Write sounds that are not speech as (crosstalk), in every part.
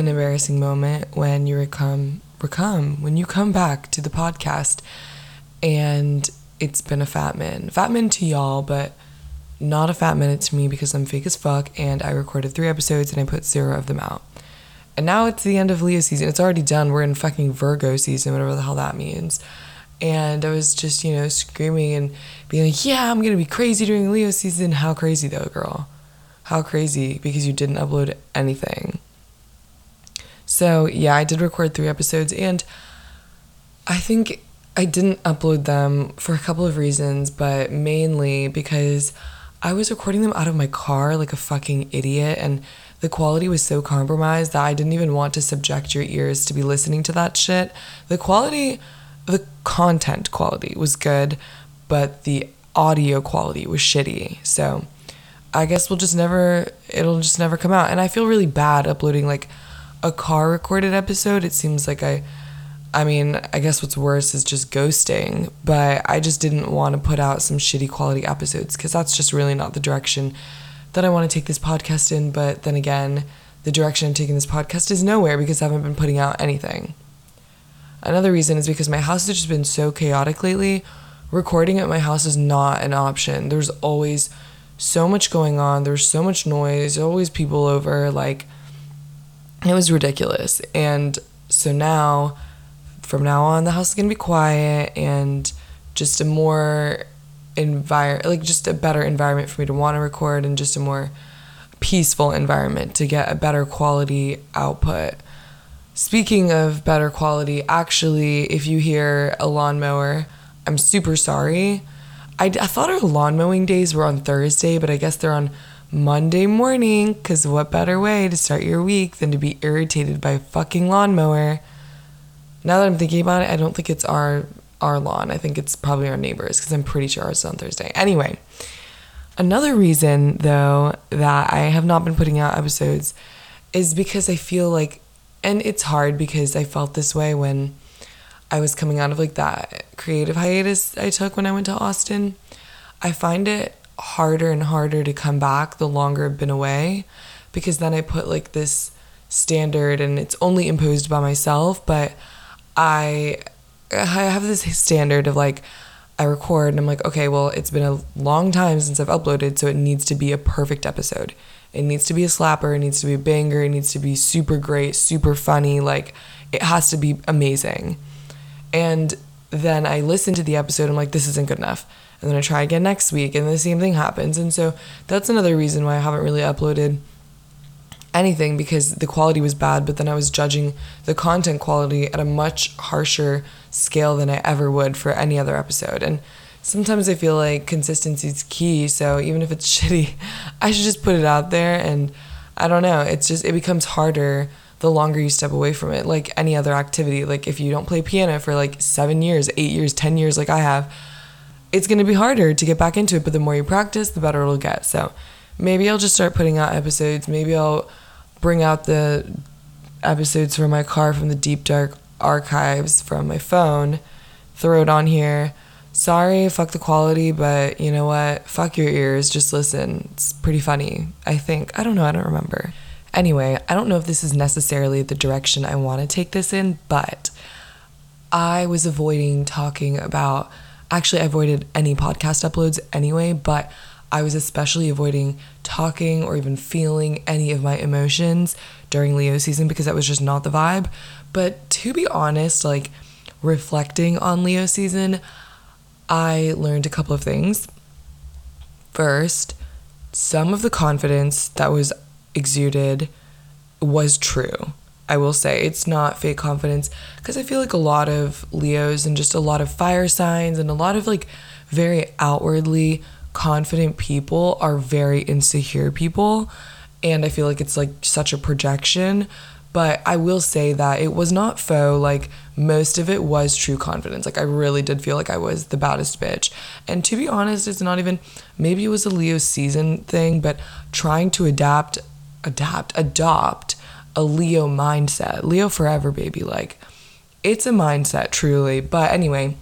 an embarrassing moment when you come come when you come back to the podcast and it's been a fat min. Fat min to y'all, but not a fat minute to me because I'm fake as fuck and I recorded three episodes and I put zero of them out. And now it's the end of Leo season. It's already done. We're in fucking Virgo season, whatever the hell that means. And I was just, you know, screaming and being like, yeah, I'm going to be crazy during Leo season. How crazy, though, girl? How crazy because you didn't upload anything. So, yeah, I did record three episodes and I think I didn't upload them for a couple of reasons, but mainly because I was recording them out of my car like a fucking idiot and the quality was so compromised that I didn't even want to subject your ears to be listening to that shit. The quality, the content quality was good, but the audio quality was shitty. So I guess we'll just never, it'll just never come out. And I feel really bad uploading like a car recorded episode. It seems like I, I mean, I guess what's worse is just ghosting, but I just didn't want to put out some shitty quality episodes because that's just really not the direction that I want to take this podcast in. But then again, the direction I'm taking this podcast is nowhere because I haven't been putting out anything. Another reason is because my house has just been so chaotic lately. Recording at my house is not an option. There's always so much going on, there's so much noise, always people over. Like, it was ridiculous. And so now, from now on, the house is going to be quiet and just a more environment, like just a better environment for me to want to record and just a more peaceful environment to get a better quality output. Speaking of better quality, actually, if you hear a lawnmower, I'm super sorry. I, I thought our lawn mowing days were on Thursday, but I guess they're on Monday morning, because what better way to start your week than to be irritated by a fucking lawnmower? Now that I'm thinking about it, I don't think it's our our lawn. I think it's probably our neighbors because I'm pretty sure ours is on Thursday. Anyway, another reason though that I have not been putting out episodes is because I feel like, and it's hard because I felt this way when I was coming out of like that creative hiatus I took when I went to Austin. I find it harder and harder to come back the longer I've been away because then I put like this standard and it's only imposed by myself, but I I have this standard of like I record and I'm like, okay, well, it's been a long time since I've uploaded, so it needs to be a perfect episode. It needs to be a slapper, it needs to be a banger, it needs to be super great, super funny, like it has to be amazing. And then I listen to the episode, I'm like, this isn't good enough. And then I try again next week, and the same thing happens. And so that's another reason why I haven't really uploaded anything because the quality was bad, but then I was judging the content quality at a much harsher scale than I ever would for any other episode. And sometimes I feel like consistency is key, so even if it's (laughs) shitty, I should just put it out there and I don't know, it's just it becomes harder the longer you step away from it. Like any other activity, like if you don't play piano for like 7 years, 8 years, 10 years like I have, it's going to be harder to get back into it, but the more you practice, the better it'll get. So, maybe I'll just start putting out episodes. Maybe I'll bring out the episodes from my car from the deep dark archives from my phone, throw it on here. Sorry, fuck the quality, but you know what? Fuck your ears, just listen. It's pretty funny, I think. I don't know, I don't remember. Anyway, I don't know if this is necessarily the direction I want to take this in, but I was avoiding talking about. Actually, I avoided any podcast uploads anyway, but I was especially avoiding talking or even feeling any of my emotions during Leo season because that was just not the vibe. But to be honest, like reflecting on Leo season, I learned a couple of things. First, some of the confidence that was exuded was true. I will say it's not fake confidence because I feel like a lot of Leos and just a lot of fire signs and a lot of like very outwardly confident people are very insecure people. And I feel like it's like such a projection. But I will say that it was not faux. Like most of it was true confidence. Like I really did feel like I was the baddest bitch. And to be honest, it's not even, maybe it was a Leo season thing, but trying to adapt, adapt, adopt a Leo mindset. Leo forever, baby. Like it's a mindset, truly. But anyway,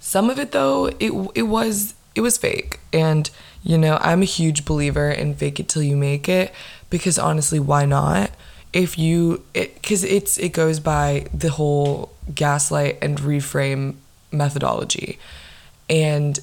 some of it though, it it was it was fake. And, you know, I'm a huge believer in fake it till you make it because honestly, why not? if you because it, it's it goes by the whole gaslight and reframe methodology and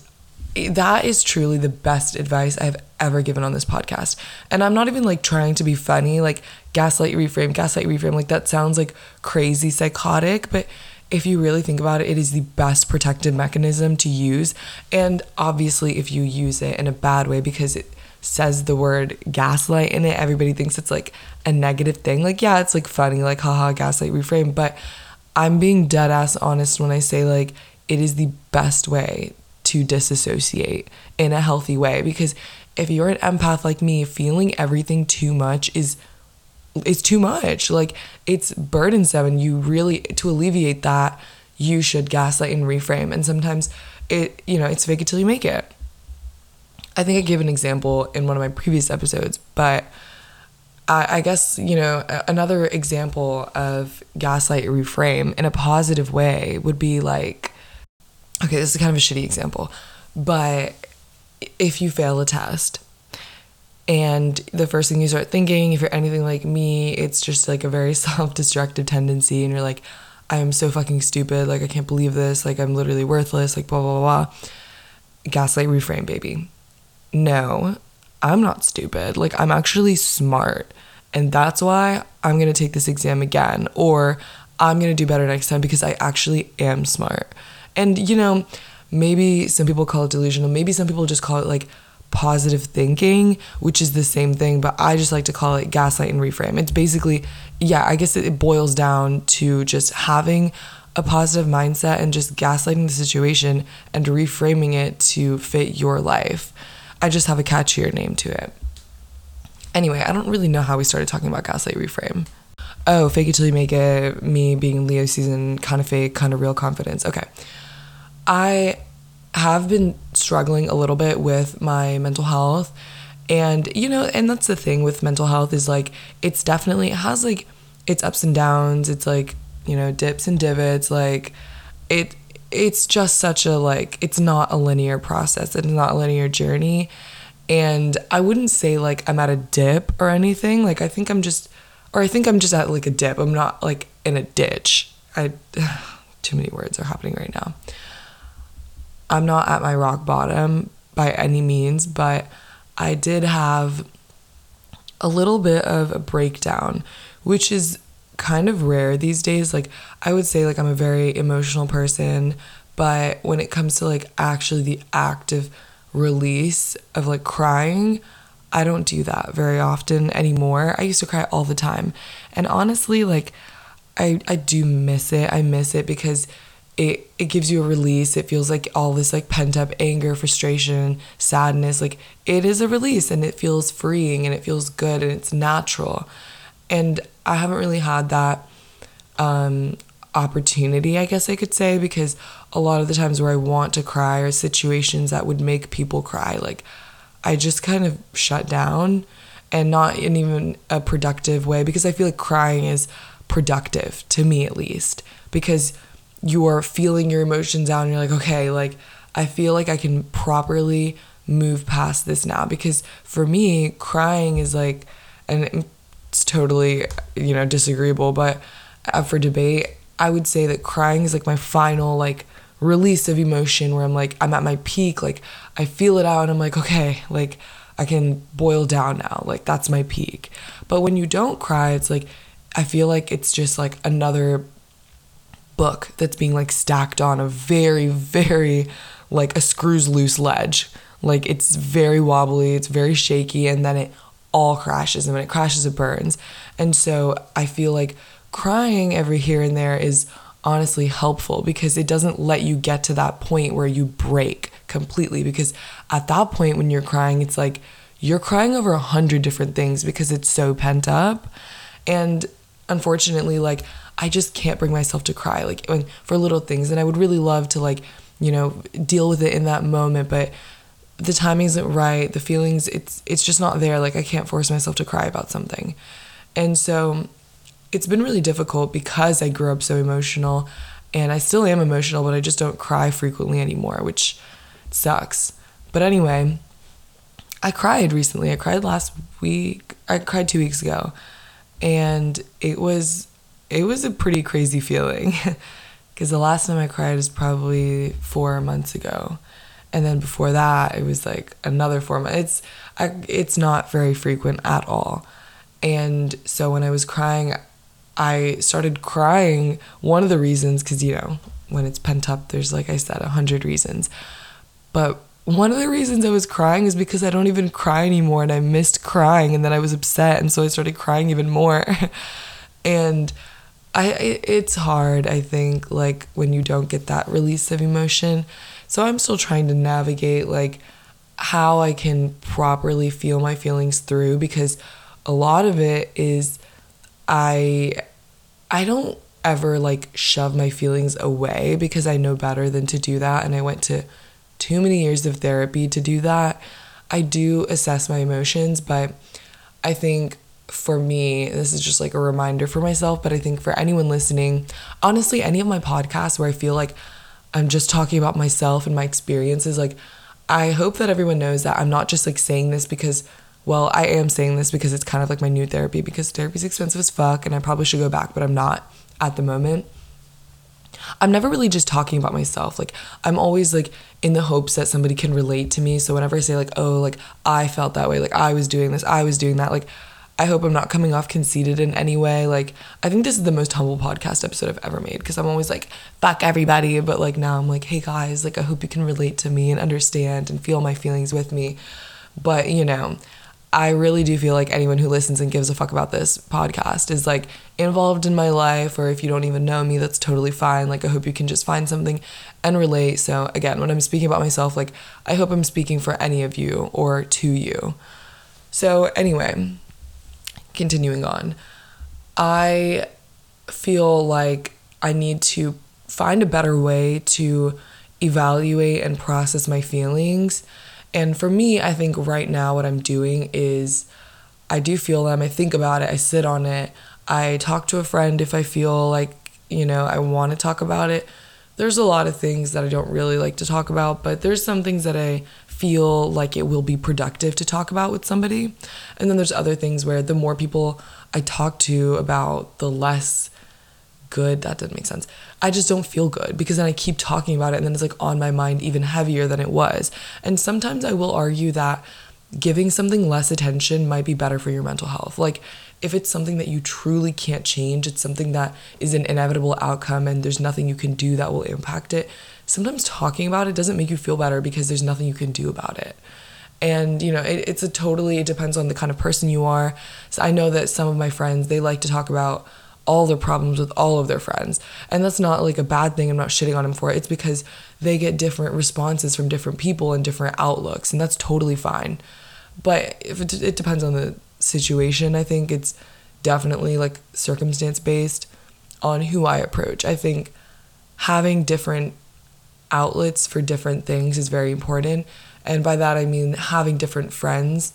that is truly the best advice I've ever given on this podcast. And I'm not even like trying to be funny, like gaslight reframe, gaslight reframe. Like that sounds like crazy psychotic, but if you really think about it, it is the best protective mechanism to use. And obviously, if you use it in a bad way because it says the word gaslight in it, everybody thinks it's like a negative thing. Like, yeah, it's like funny, like, haha, gaslight reframe. But I'm being dead ass honest when I say, like, it is the best way to disassociate in a healthy way because if you're an empath like me feeling everything too much is it's too much. Like it's burdensome and you really to alleviate that you should gaslight and reframe. And sometimes it you know it's fake it till you make it. I think i gave an example in one of my previous episodes but I, I guess you know another example of gaslight reframe in a positive way would be like okay, this is kind of a shitty example, but if you fail a test and the first thing you start thinking, if you're anything like me, it's just like a very (laughs) self destructive tendency, and you're like, I am so fucking stupid, like, I can't believe this, like, I'm literally worthless, like, blah, blah, blah. Gaslight reframe, baby. No, I'm not stupid. Like, I'm actually smart. And that's why I'm gonna take this exam again, or I'm gonna do better next time because I actually am smart. And, you know, maybe some people call it delusional, maybe some people just call it like positive thinking, which is the same thing, but I just like to call it gaslight and reframe. It's basically, yeah, I guess it boils down to just having a positive mindset and just gaslighting the situation and reframing it to fit your life. I just have a catchier name to it. Anyway, I don't really know how we started talking about gaslight reframe. Oh, fake it till you make it, me being Leo season, kind of fake, kind of real confidence. Okay. I have been struggling a little bit with my mental health. And, you know, and that's the thing with mental health is like, it's definitely, it has like its ups and downs. It's like, you know, dips and divots. Like, it, it's just such a like, it's not a linear process. It's not a linear journey. And I wouldn't say like I'm at a dip or anything. Like, I think I'm just, or I think I'm just at like a dip. I'm not like in a ditch. I, (sighs) too many words are happening right now. I'm not at my rock bottom by any means, but I did have a little bit of a breakdown, which is kind of rare these days. Like, I would say, like, I'm a very emotional person, but when it comes to like actually the active release of like crying, I don't do that very often anymore. I used to cry all the time. And honestly, like, I, I do miss it. I miss it because it it gives you a release. It feels like all this like pent up anger, frustration, sadness, like it is a release and it feels freeing and it feels good and it's natural. And I haven't really had that um, opportunity, I guess I could say, because a lot of the times where I want to cry are situations that would make people cry. Like I just kind of shut down and not in even a productive way because I feel like crying is productive to me at least because you're feeling your emotions out and you're like, okay, like I feel like I can properly move past this now because for me, crying is like, and it's totally, you know, disagreeable, but uh, for debate, I would say that crying is like my final, like, release of emotion where I'm like, I'm at my peak, like, I feel it out and I'm like, okay, like, I can boil down now. Like, that's my peak. But when you don't cry, it's like, I feel like it's just like another book that's being like stacked on a very, very like a screws loose ledge. Like it's very wobbly, it's very shaky, and then it all crashes. And when it crashes, it burns. And so I feel like crying every here and there is honestly helpful because it doesn't let you get to that point where you break completely. Because at that point, when you're crying, it's like you're crying over a hundred different things because it's so pent up. And unfortunately, like I just can't bring myself to cry like for little things. And I would really love to like, you know, deal with it in that moment, but the timing isn't right. The feelings, it's it's just not there. Like I can't force myself to cry about something. And so it's been really difficult because I grew up so emotional and I still am emotional, but I just don't cry frequently anymore, which sucks. But anyway, I cried recently. I cried last week. I cried two weeks ago And it was it was a pretty crazy feeling (laughs) because the last time I cried was probably 4 months ago. And then before that, it was like another 4 months. It's I, it's not very frequent at all. And so when I was crying, I started crying. One of the reasons, because you know, when it's pent up, there's like I said, a hundred reasons. But one of the reasons I was crying is because I don't even cry anymore and I missed crying and then I was upset and so I started crying even more. (laughs) and I it's hard, I think, like when you don't get that release of emotion. So I'm still trying to navigate like how I can properly feel my feelings through because a lot of it is I I don't ever like shove my feelings away because I know better than to do that and I went to too many years of therapy to do that. I do assess my emotions, but I think for me, this is just like a reminder for myself, but I think for anyone listening, honestly, any of my podcasts where I feel like I'm just talking about myself and my experiences, like I hope that everyone knows that I'm not just like saying this because, well, I am saying this because it's kind of like my new therapy because therapy's expensive as fuck and I probably should go back, but I'm not at the moment. I'm never really just talking about myself. Like I'm always like in the hopes that somebody can relate to me. So whenever I say like, "Oh, like I felt that way, like I was doing this, I was doing that," like I hope I'm not coming off conceited in any way. Like I think this is the most humble podcast episode I've ever made because I'm always like, "Fuck everybody," but like now I'm like, "Hey guys, like I hope you can relate to me and understand and feel my feelings with me." But, you know, I really do feel like anyone who listens and gives a fuck about this podcast is like involved in my life, or if you don't even know me, that's totally fine. Like, I hope you can just find something and relate. So, again, when I'm speaking about myself, like, I hope I'm speaking for any of you or to you. So, anyway, continuing on, I feel like I need to find a better way to evaluate and process my feelings and for me, I think right now what I'm doing is I do feel them, I think about it, I sit on it, I talk to a friend if I feel like, you know, I want to talk about it. There's a lot of things that I don't really like to talk about, but there's some things that I feel like it will be productive to talk about with somebody. And then there's other things where the more people I talk to about, the less good. That didn't make sense. I just don't feel good because then I keep talking about it and then it's like on my mind even heavier than it was. And sometimes I will argue that giving something less attention might be better for your mental health. Like if it's something that you truly can't change, it's something that is an inevitable outcome and there's nothing you can do that will impact it. Sometimes talking about it doesn't make you feel better because there's nothing you can do about it and you know it, it's a totally it depends on the kind of person you are so i know that some of my friends they like to talk about all their problems with all of their friends. And that's not like a bad thing. I'm not shitting on them for it. It's because they get different responses from different people and different outlooks, and that's totally fine. But if it, it depends on the situation, I think it's definitely like circumstance based on who I approach. I think having different outlets for different things is very important. And by that, I mean having different friends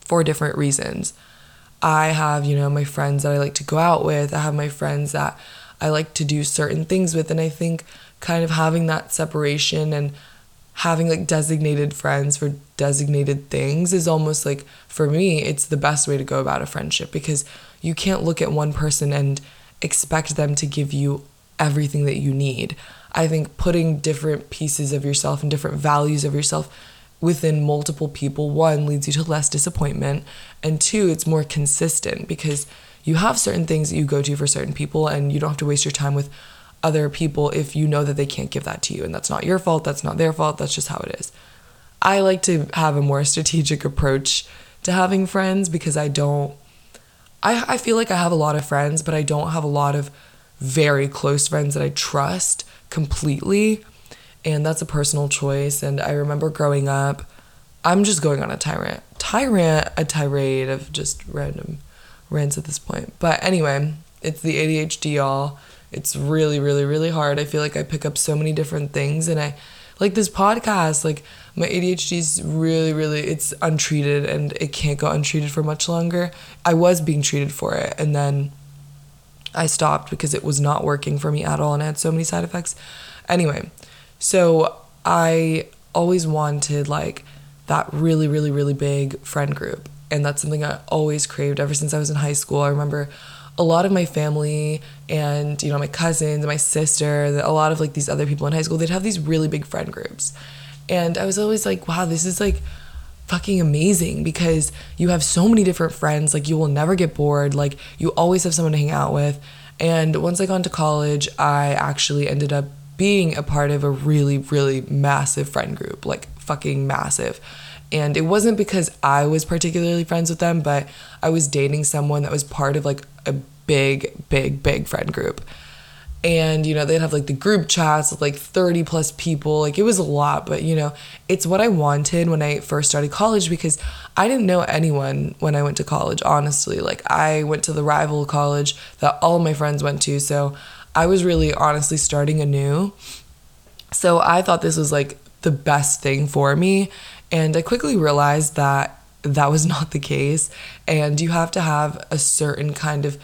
for different reasons. I have, you know, my friends that I like to go out with. I have my friends that I like to do certain things with. And I think kind of having that separation and having like designated friends for designated things is almost like, for me, it's the best way to go about a friendship because you can't look at one person and expect them to give you everything that you need. I think putting different pieces of yourself and different values of yourself within multiple people, one, leads you to less disappointment, and two, it's more consistent because you have certain things that you go to for certain people, and you don't have to waste your time with other people if you know that they can't give that to you. And that's not your fault, that's not their fault, that's just how it is. I like to have a more strategic approach to having friends because I don't. I, I feel like I have a lot of friends, but I don't have a lot of very close friends that I trust completely and that's a personal choice. And I remember growing up, I'm just going on a tyrant, tyrant, a tirade of just random rants at this point. But anyway, it's the ADHD, y'all. It's really, really, really hard. I feel like I pick up so many different things, and I like this podcast. Like my ADHD is really, really, it's untreated, and it can't go untreated for much longer. I was being treated for it, and then I stopped because it was not working for me at all, and I had so many side effects. Anyway, so I always wanted like that really, really, really big friend group. and that's something I always craved ever since I was in high school. I remember a lot of my family and you know my cousins, my sister, a lot of like these other people in high school, they'd have these really big friend groups. And I was always like, wow, this is like fucking amazing because you have so many different friends, like you will never get bored, like you always have someone to hang out with. And once I got into college, I actually ended up being a part of a really, really massive friend group, like fucking massive. And it wasn't because I was particularly friends with them, but I was dating someone that was part of like a big, big, big friend group. And, you know, they'd have like the group chats with like 30 plus people. Like it was a lot, but, you know, it's what I wanted when I first started college because I didn't know anyone when I went to college, honestly. Like I went to the rival college that all my friends went to. So I was really honestly starting anew. So I thought this was like the best thing for me. And I quickly realized that that was (laughs) not the case. And you have to have a certain kind of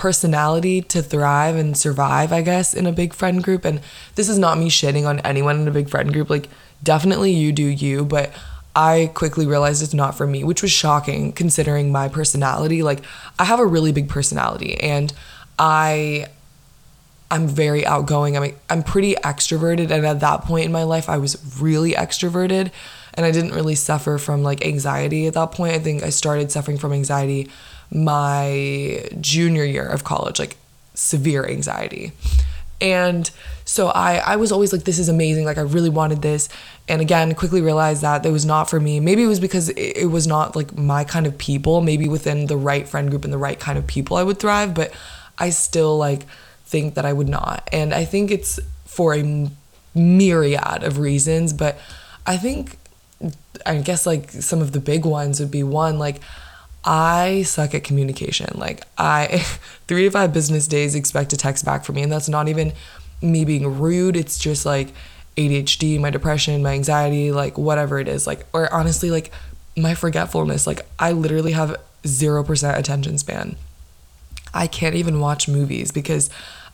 personality to thrive and survive, I guess, in a big friend group. And this is not me shitting on anyone in a big friend group. Like, definitely you do you, but I quickly realized it's not for me, which was shocking considering my personality. Like, I have a really big personality and I I'm very outgoing. I'm I'm pretty extroverted and at that point in my life I was really extroverted and I didn't really suffer from like anxiety at that point. I think I started suffering from anxiety my junior year of college, like severe anxiety. And so I I was always like this is amazing, like I really wanted this. And again, quickly realized that it was not for me. Maybe it was because it, was not like my kind of people. Maybe within the right friend group and the right kind of people I would thrive, but I still like think that I would not. And I think it's for a myriad of reasons, but I think, I guess like some of the big ones would be one, like, I suck at communication. Like, I, (laughs) three to five business days expect a text back from me, and that's not even me being rude. It's just like ADHD, my depression, my anxiety, like whatever it is. Like, or honestly, like my forgetfulness. Like, I literally have 0% attention span. I can't even watch movies because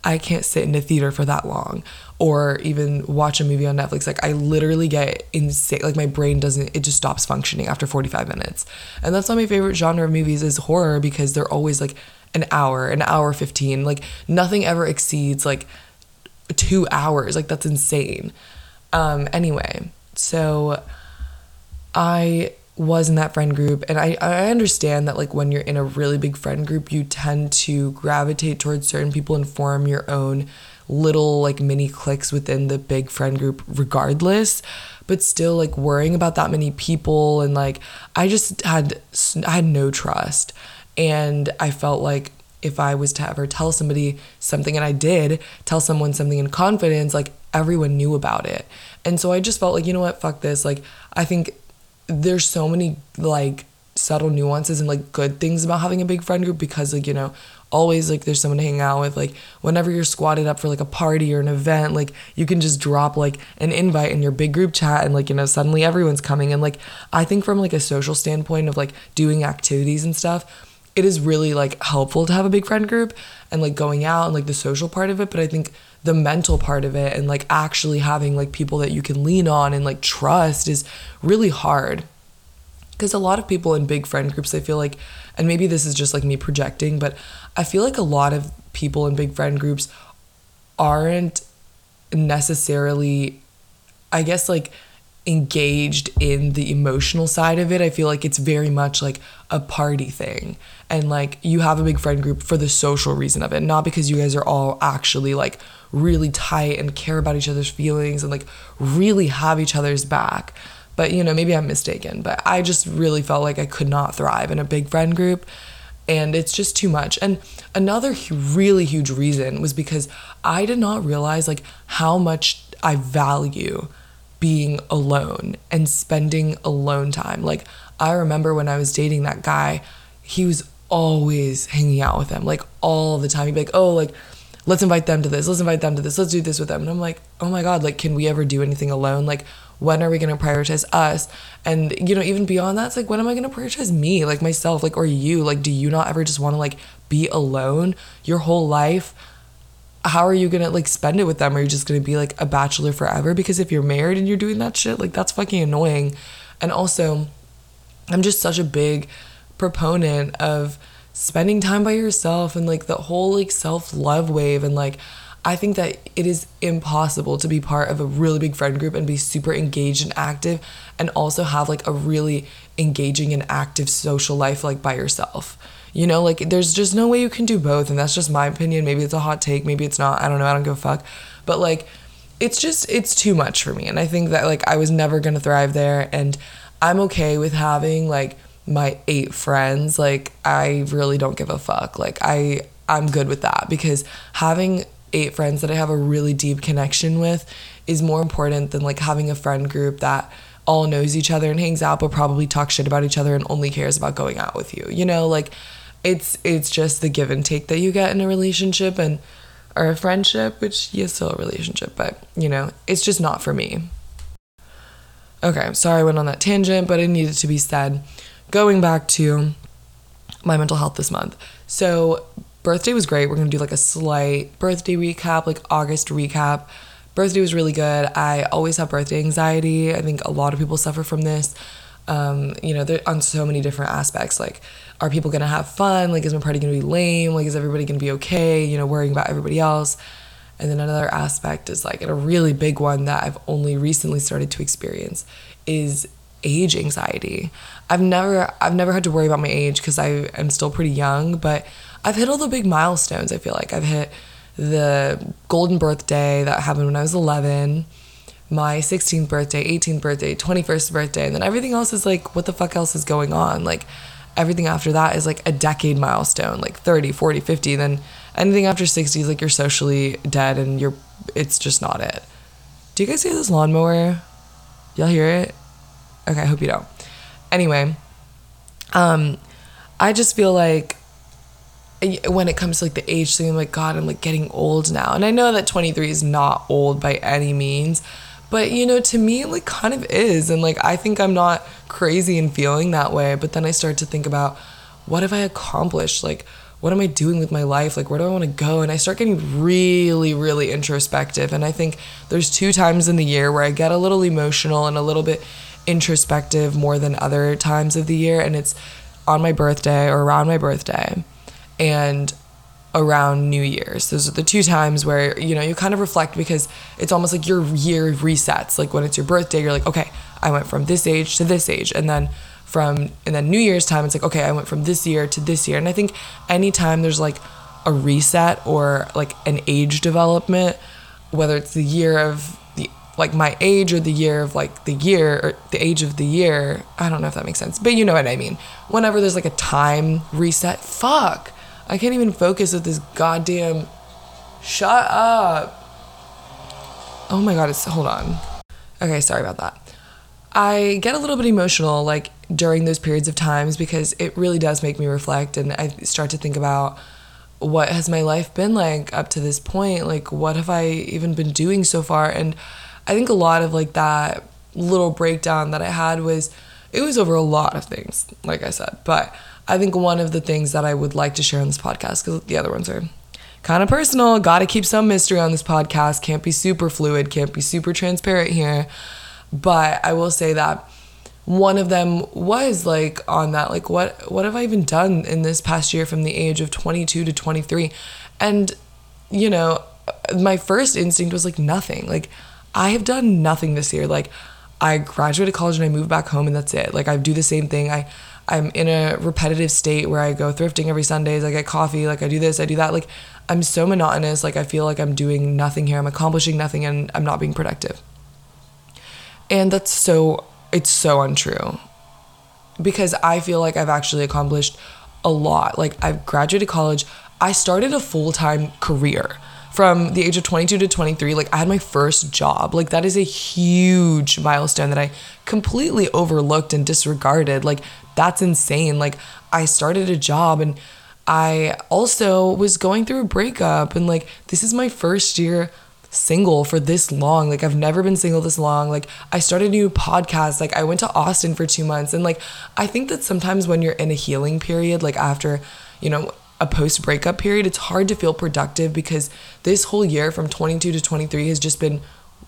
I can't sit in a theater for that long or even watch a movie on Netflix. Like I literally get insane like my brain doesn't it just stops functioning after 45 minutes. And that's why my favorite genre of movies is horror because they're always like an hour, an hour 15. Like nothing ever exceeds like 2 hours. Like that's insane. Um anyway, so I was in that friend group. And I, I understand that like when you're in a really big friend group you tend to gravitate towards certain people and form your own little like mini cliques within the big friend group regardless. But still like worrying about that many people and like I just had I had no trust. And I felt like if I was to ever tell somebody something and I did tell someone something in confidence like everyone knew about it. And so I just felt like you know what? Fuck this. Like I think there's so many like subtle nuances and like good things about having a big friend group because like you know always like there's someone to hang out with like whenever you're squatted up for like a party or an event like you can just drop like an invite in your big group chat and like you know suddenly everyone's coming and like i think from like a social standpoint of like doing activities and stuff it is really like helpful to have a big friend group and like going out and like the social part of it but i think the mental part of it and like actually having like people that you can lean on and like trust is really hard. Because a lot of people in big friend groups i feel like and maybe this is just like me projecting but i feel like a lot of people in big friend groups aren't necessarily i guess like engaged in the emotional side of it. I feel like it's very much like a party thing and like you have a big friend group for the social reason of it not because you guys are all actually like really tight and care about each other's feelings and like really have each other's back. But you know, maybe I'm mistaken, but I just really felt like I could not thrive in a big friend group and it's just too much. And another really huge reason was because I did not realize like how much I value being alone and spending alone time. Like I remember when I was dating that guy, he was always hanging out with them like all the time. He'd be like, "Oh, like let's invite them to this, let's invite them to this, let's do this with them. And I'm like, oh my God, like, can we ever do anything alone? Like, when are we going to prioritize us? And, you know, even beyond that, it's like, when am I going to prioritize me, like myself, like, or you? Like, do you not ever just want to, like, be alone your whole life? How are you going to, like, spend it with them? Are you just going to be, like, a bachelor forever? Because if you're married and you're doing that shit, like, that's fucking annoying. And also, I'm just such a big proponent of spending time by yourself and like the whole like self-love wave and like I think that it is impossible to be part of a really big friend group and be super engaged and active and also have like a really engaging and active social life like by yourself. You know, like there's just no way you can do both and that's just my opinion. Maybe it's a hot take, maybe it's not. I don't know. I don't give a fuck. But like it's just it's too much for me and I think that like I was never going to thrive there and I'm okay with having like my eight friends. Like I really don't give a fuck. Like I I'm good with that because having eight friends that I have a really deep connection with is more important than like having a friend group that all knows each other and hangs out but probably talks shit about each other and only cares about going out with you. You know, like it's it's just the give and take that you get in a relationship and or a friendship, which is still a relationship, but you know, it's just not for me. Okay, I'm sorry I went on that tangent, but it needed to be said. Going back to my mental health this month. So birthday was great. We're gonna do like a slight birthday recap, like August recap. Birthday was really good. I always have birthday anxiety. I think a lot of people suffer from this. Um, you know, they're on so many different aspects. Like, are people gonna have fun? Like, is my party gonna be lame? Like, is everybody gonna be okay? You know, worrying about everybody else. And then another aspect is like, and a really big one that I've only recently started to experience is age anxiety. I've never I've never had to worry about my age because I am still pretty young, but I've hit all the big milestones. I feel like I've hit the golden birthday that happened when I was 11, my 16th birthday, 18th birthday, 21st birthday, and then everything else is like, what the fuck else is going on? Like, everything after that is like a decade milestone, like 30, 40, 50. Then anything after 60 is like you're socially dead and you're, it's just not it. Do you guys hear this lawnmower? Y'all hear it? Okay, I hope you don't. Anyway, um, I just feel like when it comes to like the age thing, I'm like, God, I'm like getting old now. And I know that 23 is not old by any means, but you know, to me, it like kind of is. And like, I think I'm not crazy in feeling that way. But then I start to think about what have I accomplished? Like, what am I doing with my life? Like, where do I want to go? And I start getting really, really introspective. And I think there's two times in the year where I get a little emotional and a little bit introspective more than other times of the year. And it's on my birthday or around my birthday and around New Year's. Those are the two times where, you know, you kind of reflect because it's almost like your year resets. Like when it's your birthday, you're like, okay, I went from this age to this age. And then from, and then New Year's time, it's like, okay, I went from this year to this year. And I think anytime there's like a reset or like an age development, whether it's the year of like my age or the year of like the year or the age of the year, I don't know if that makes sense, but you know what I mean. Whenever there's like a time reset, fuck I can't even focus with this goddamn. Shut up. Oh my god, it's. Hold on. Okay, sorry about that. I get a little bit emotional like during those periods of times because it really does make me reflect and I start to think about what has my life been like up to this point? Like, what have I even been doing so far? And I think a lot of like that little breakdown that I had was it was over a lot of things, like I said, but I think one of the things that I would like to share on this podcast, because the other ones are kind of personal, got to keep some mystery on this podcast, can't be super fluid, can't be super transparent here. But I will say that one of them was like on that like what what have I even done in this past year from the age of 22 to 23 and you know my first instinct was like nothing. Like I have done nothing this year like I graduated college and I moved back home and that's it like I do the same thing I I'm in a repetitive state where I go thrifting every Sundays, I get coffee, like I do this, I do that. Like I'm so monotonous, like I feel like I'm doing nothing here. I'm accomplishing nothing and I'm not being productive. And that's so it's so untrue. Because I feel like I've actually accomplished a lot. Like I've graduated college, I started a full-time career from the age of 22 to 23 like i had my first job like that is a huge milestone that i completely overlooked and disregarded like that's insane. Like, I started a job and I also was going through a breakup, and like, this is my first year single for this long. Like, I've never been single this long. Like, I started a new podcast. Like, I went to Austin for two months. And like, I think that sometimes when you're in a healing period, like after, you know, a post breakup period, it's hard to feel productive because this whole year from 22 to 23 has just been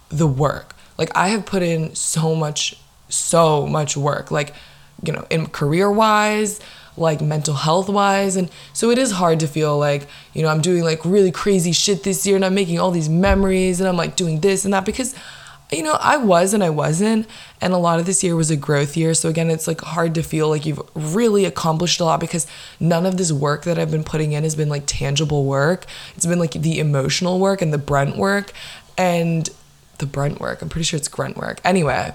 the work. Like, I have put in so much, so much work. Like, you know, in career wise, like mental health wise. And so it is hard to feel like, you know, I'm doing like really crazy shit this year and I'm making all these memories and I'm like doing this and that because you know, I was and I wasn't. And a lot of this year was a growth year. So again, it's like hard to feel like you've really accomplished a lot because none of this work that I've been putting in has been like tangible work. It's been like the emotional work and the brunt work and the brunt work. I'm pretty sure it's grunt work. Anyway,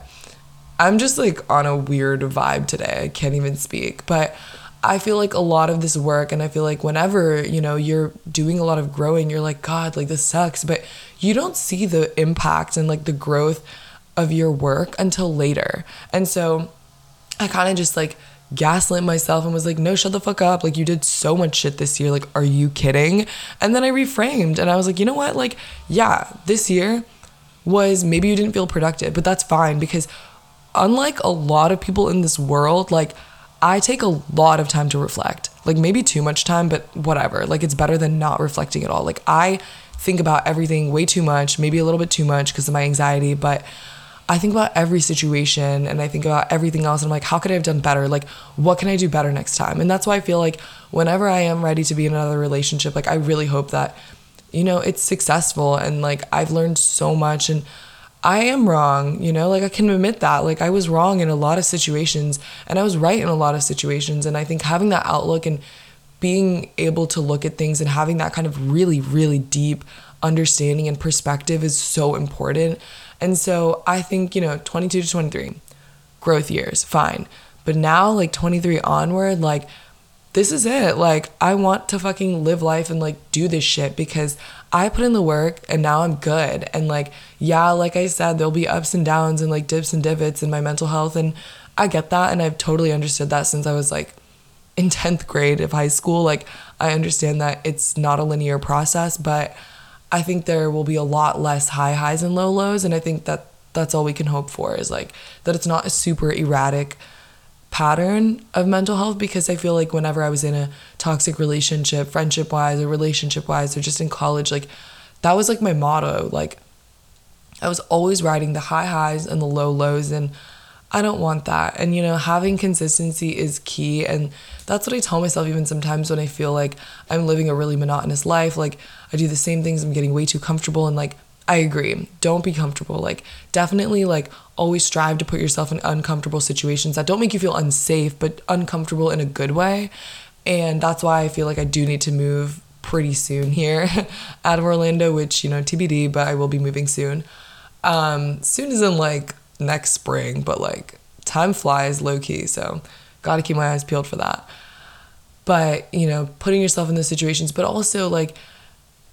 I'm just like on a weird vibe today. I can't even speak. But I feel like a lot of this work, and I feel like whenever, you know, you're doing a lot of growing, you're like, God, like this sucks. But you don't see the impact and like the growth of your work until later. And so I kind of just like gaslit myself and was like, no, shut the fuck up. Like, you did so much shit this year. Like, are you kidding? And then I reframed and I was like, you know what? Like, yeah, this year was maybe you didn't feel productive, but that's fine because unlike a lot of people in this world, like, I take a lot of time to reflect. Like maybe too much time, but whatever. Like it's better than not reflecting at all. Like I think about everything way too much, maybe a little bit too much because of my anxiety, but I think about every situation and I think about everything else and I'm like, how could I have done better? Like, what can I do better next time? And that's why I feel like whenever I am ready to be in another relationship, like I really hope that, you know, it's successful and like I've learned so much and I am wrong, you know, like I can admit that. Like I was wrong in a lot of situations and I was right in a lot of situations. And I think having that outlook and being able to look at things and having that kind of really, really deep understanding and perspective is so important. And so I think, you know, 22 to 23, growth years, fine. But now, like 23 onward, like this is it. Like, I want to fucking live life and like do this shit because I put in the work and now I'm good. And like, yeah, like I said, there'll be ups and downs and like dips and divots in my mental health. And I get that. And I've totally understood that since I was like in (laughs) 10th grade of high school. Like, I understand that it's not a linear process, but I think there will be a lot less high highs and low lows. And I think that that's all we can hope for is like that it's not a super erratic pattern of mental health because I feel like whenever I was in a toxic relationship, friendship wise or relationship wise, or just in college, like that was like my motto. Like I was always riding the high highs and the low lows, and I don't want that. And you know, having consistency is key. And that's what I tell myself even sometimes when I feel like I'm living a really monotonous life. Like I do the same things, I'm getting way too comfortable, and like I agree. Don't be comfortable. Like, definitely, like, always strive to put yourself in uncomfortable situations that don't make you feel unsafe, but uncomfortable in a good way. And that's why I feel like I do need to move pretty soon here (laughs) out of Orlando, which, you know, TBD, but I will be moving soon. Um, soon as in like next spring, but like time flies low key. So, gotta keep my eyes peeled for that. But, you know, putting yourself in those situations, but also like,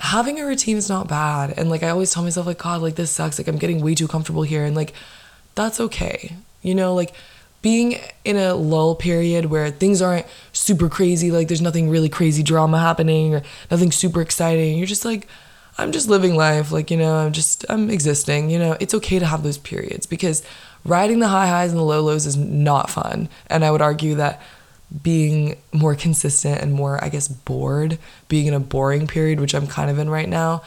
having a routine is not bad. And like I always tell myself like god like this sucks like I'm getting way too comfortable here and like that's okay. You know, like being in a lull period where things aren't super crazy, like there's nothing really crazy drama happening or nothing super exciting. You're just like I'm just living life, like, you know, I'm just I'm existing, you know. It's okay to have those periods because riding the high highs and the low lows is not fun. And I would argue that being more consistent and more, I guess, bored, being in a boring period, which I'm kind of in right now,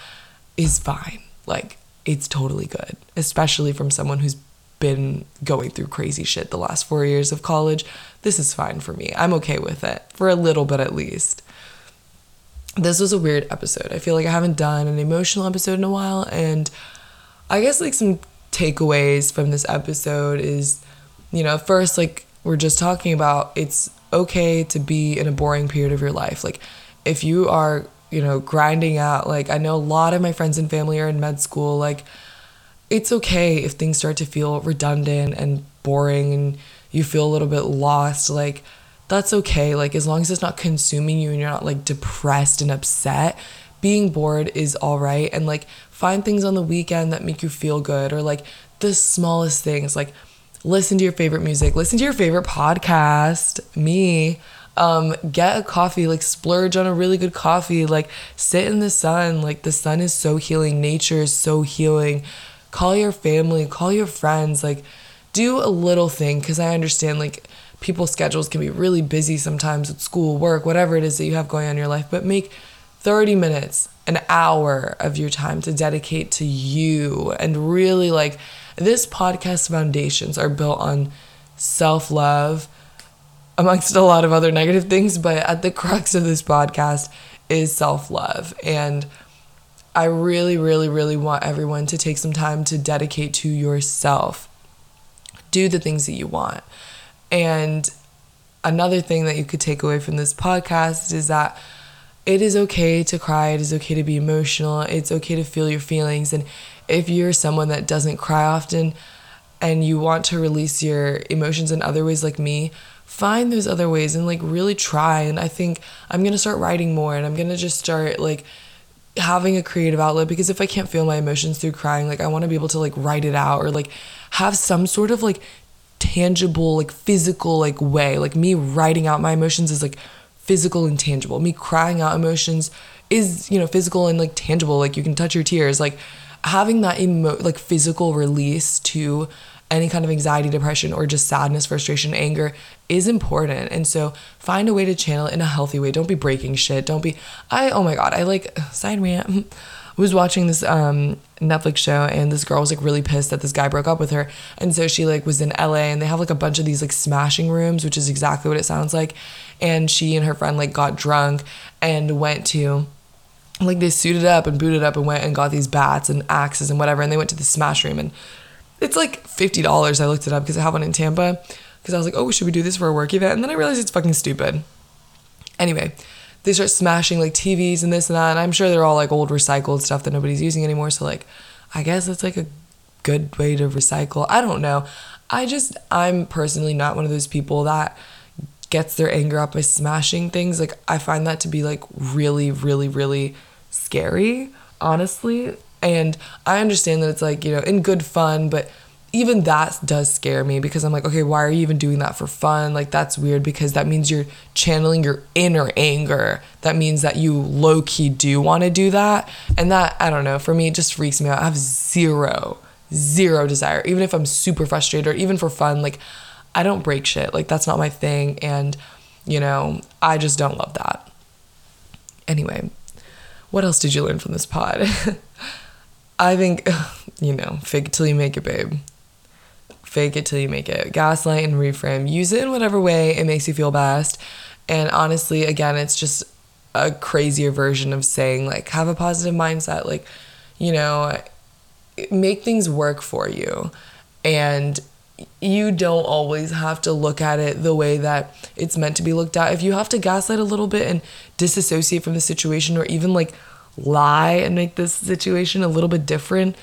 is fine. Like, it's totally good, especially from someone who's been going through crazy shit the last four years of college. This is fine for me. I'm okay with it, for a little bit at least. This was a weird episode. I feel like I haven't done an emotional episode in a while, and I guess, like, some takeaways from this episode is, you know, first, like, we're just talking about it's okay to be in a boring period of your life. Like, if you are, you know, grinding out, like, I know a lot of my friends and family are in med school, like, it's okay if things start to feel redundant and boring and you feel a little bit lost. Like, that's okay. Like, as long as it's not consuming you and you're not like depressed and upset, being bored is all right. And like, find things on the weekend that make you feel good or like the smallest things. Like, listen to your favorite music, listen to your favorite podcast, me. Um, get a coffee, like splurge on a really good coffee, like sit in the sun. Like the sun is so healing, nature is so healing. Call your family, call your friends, like do a little thing because I understand like people's schedules can be really busy sometimes with school, work, whatever it is that you have going on in your life, but make 30 minutes, an hour of your time to dedicate to you and really like this podcast foundations are built on self love, amongst a lot of other negative things, but at the crux of this podcast is self love. And I really, really, really want everyone to take some time to dedicate to yourself. Do the things that you want. And another thing that you could take away from this podcast is that it is okay to cry, it is okay to be emotional, it's okay to feel your feelings. And if you're someone that doesn't cry often and you want to release your emotions in other ways, like me, find those other ways and like really try. And I think I'm gonna start writing more and I'm gonna just start like having a creative outlet because if I can't feel my emotions through crying, like I wanna be able to like write it out or like have some sort of like tangible, like physical like way. Like me writing out my emotions is like physical and tangible. Me crying out emotions is, you know, physical and like tangible. Like you can touch your tears. Like having that emo like physical release to any kind of anxiety, depression, or just sadness, frustration, anger is important. And so find a way to channel in a healthy way. Don't be breaking shit. Don't be I oh my god, I like side rant. I was watching this um Netflix show and this girl was like really pissed that this guy broke up with her. And so she like was in LA and they have like a bunch of these like smashing rooms, which is exactly what it sounds like. And she and her friend like got drunk and went to like they suited up and booted up and went and got these bats and axes and whatever and they went to the smash room and it's like $50 i looked it up because i have one in tampa because i was like oh should we do this for a work event and then i realized it's fucking stupid anyway they start smashing like tvs and this and that and i'm sure they're all like old recycled stuff that nobody's using anymore so like i guess it's like a good way to recycle i don't know i just i'm personally not one of those people that gets their anger up by smashing things. Like I find that to be like really, really, really scary, honestly. And I understand that it's like, you know, in good fun, but even that does scare me because I'm like, okay, why are you even doing that for fun? Like, that's weird because that means you're channeling your inner anger. That means that you low key do want to do that. And that, I don't know, for me, it just freaks me out. I have zero, zero desire, even if I'm super frustrated or even for fun. Like, I don't break shit. Like that's not my thing and you know, I just don't love that. Anyway, what else did you learn from this pod? (laughs) I think (laughs) you know, fake it till you make it, babe. Fake it till you make it. Gaslight and reframe. Use it in whatever way it makes you feel best. And honestly, again, it's just a crazier version of saying like have a positive mindset, like, you know, make things work for you. And you don't always have to look at it the way that it's meant to be looked at. If you have to gaslight a little bit and disassociate from the situation or even like lie and make this situation a little bit different,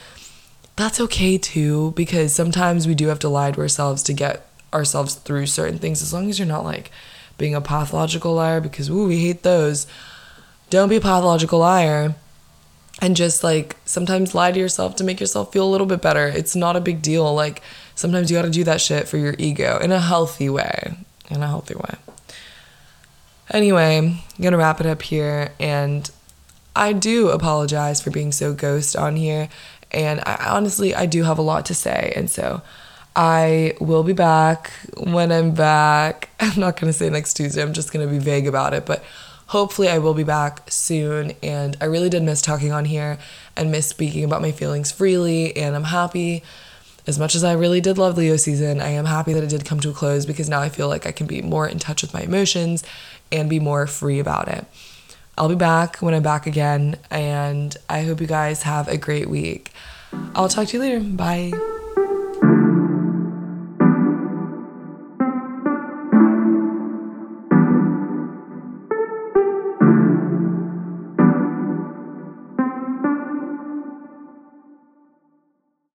that's okay too because sometimes we do have to lie to ourselves to get ourselves through certain things as long as you're not like being a pathological liar because ooh, we hate those. Don't be a pathological liar and just like sometimes lie to yourself to make yourself feel a little bit better. It's not a big deal. Like sometimes you got to do that shit for your ego in a healthy way. In a healthy way. Anyway, I'm to wrap it up here and I do apologize for being so ghost on here and I honestly I do have a lot to say and so I will be back when I'm back. (laughs) I'm not going to say next Tuesday. I'm just going to be vague about it, but hopefully I will be back soon. And I really did miss talking on here and miss speaking about my feelings freely. And I'm happy, as much as I really did love Leo season, I am happy that it did come to a close because now I feel like I can be more in touch with my emotions and be more free about it. I'll be back when I'm back again, and I hope you guys have a great week. I'll talk to you later. Bye.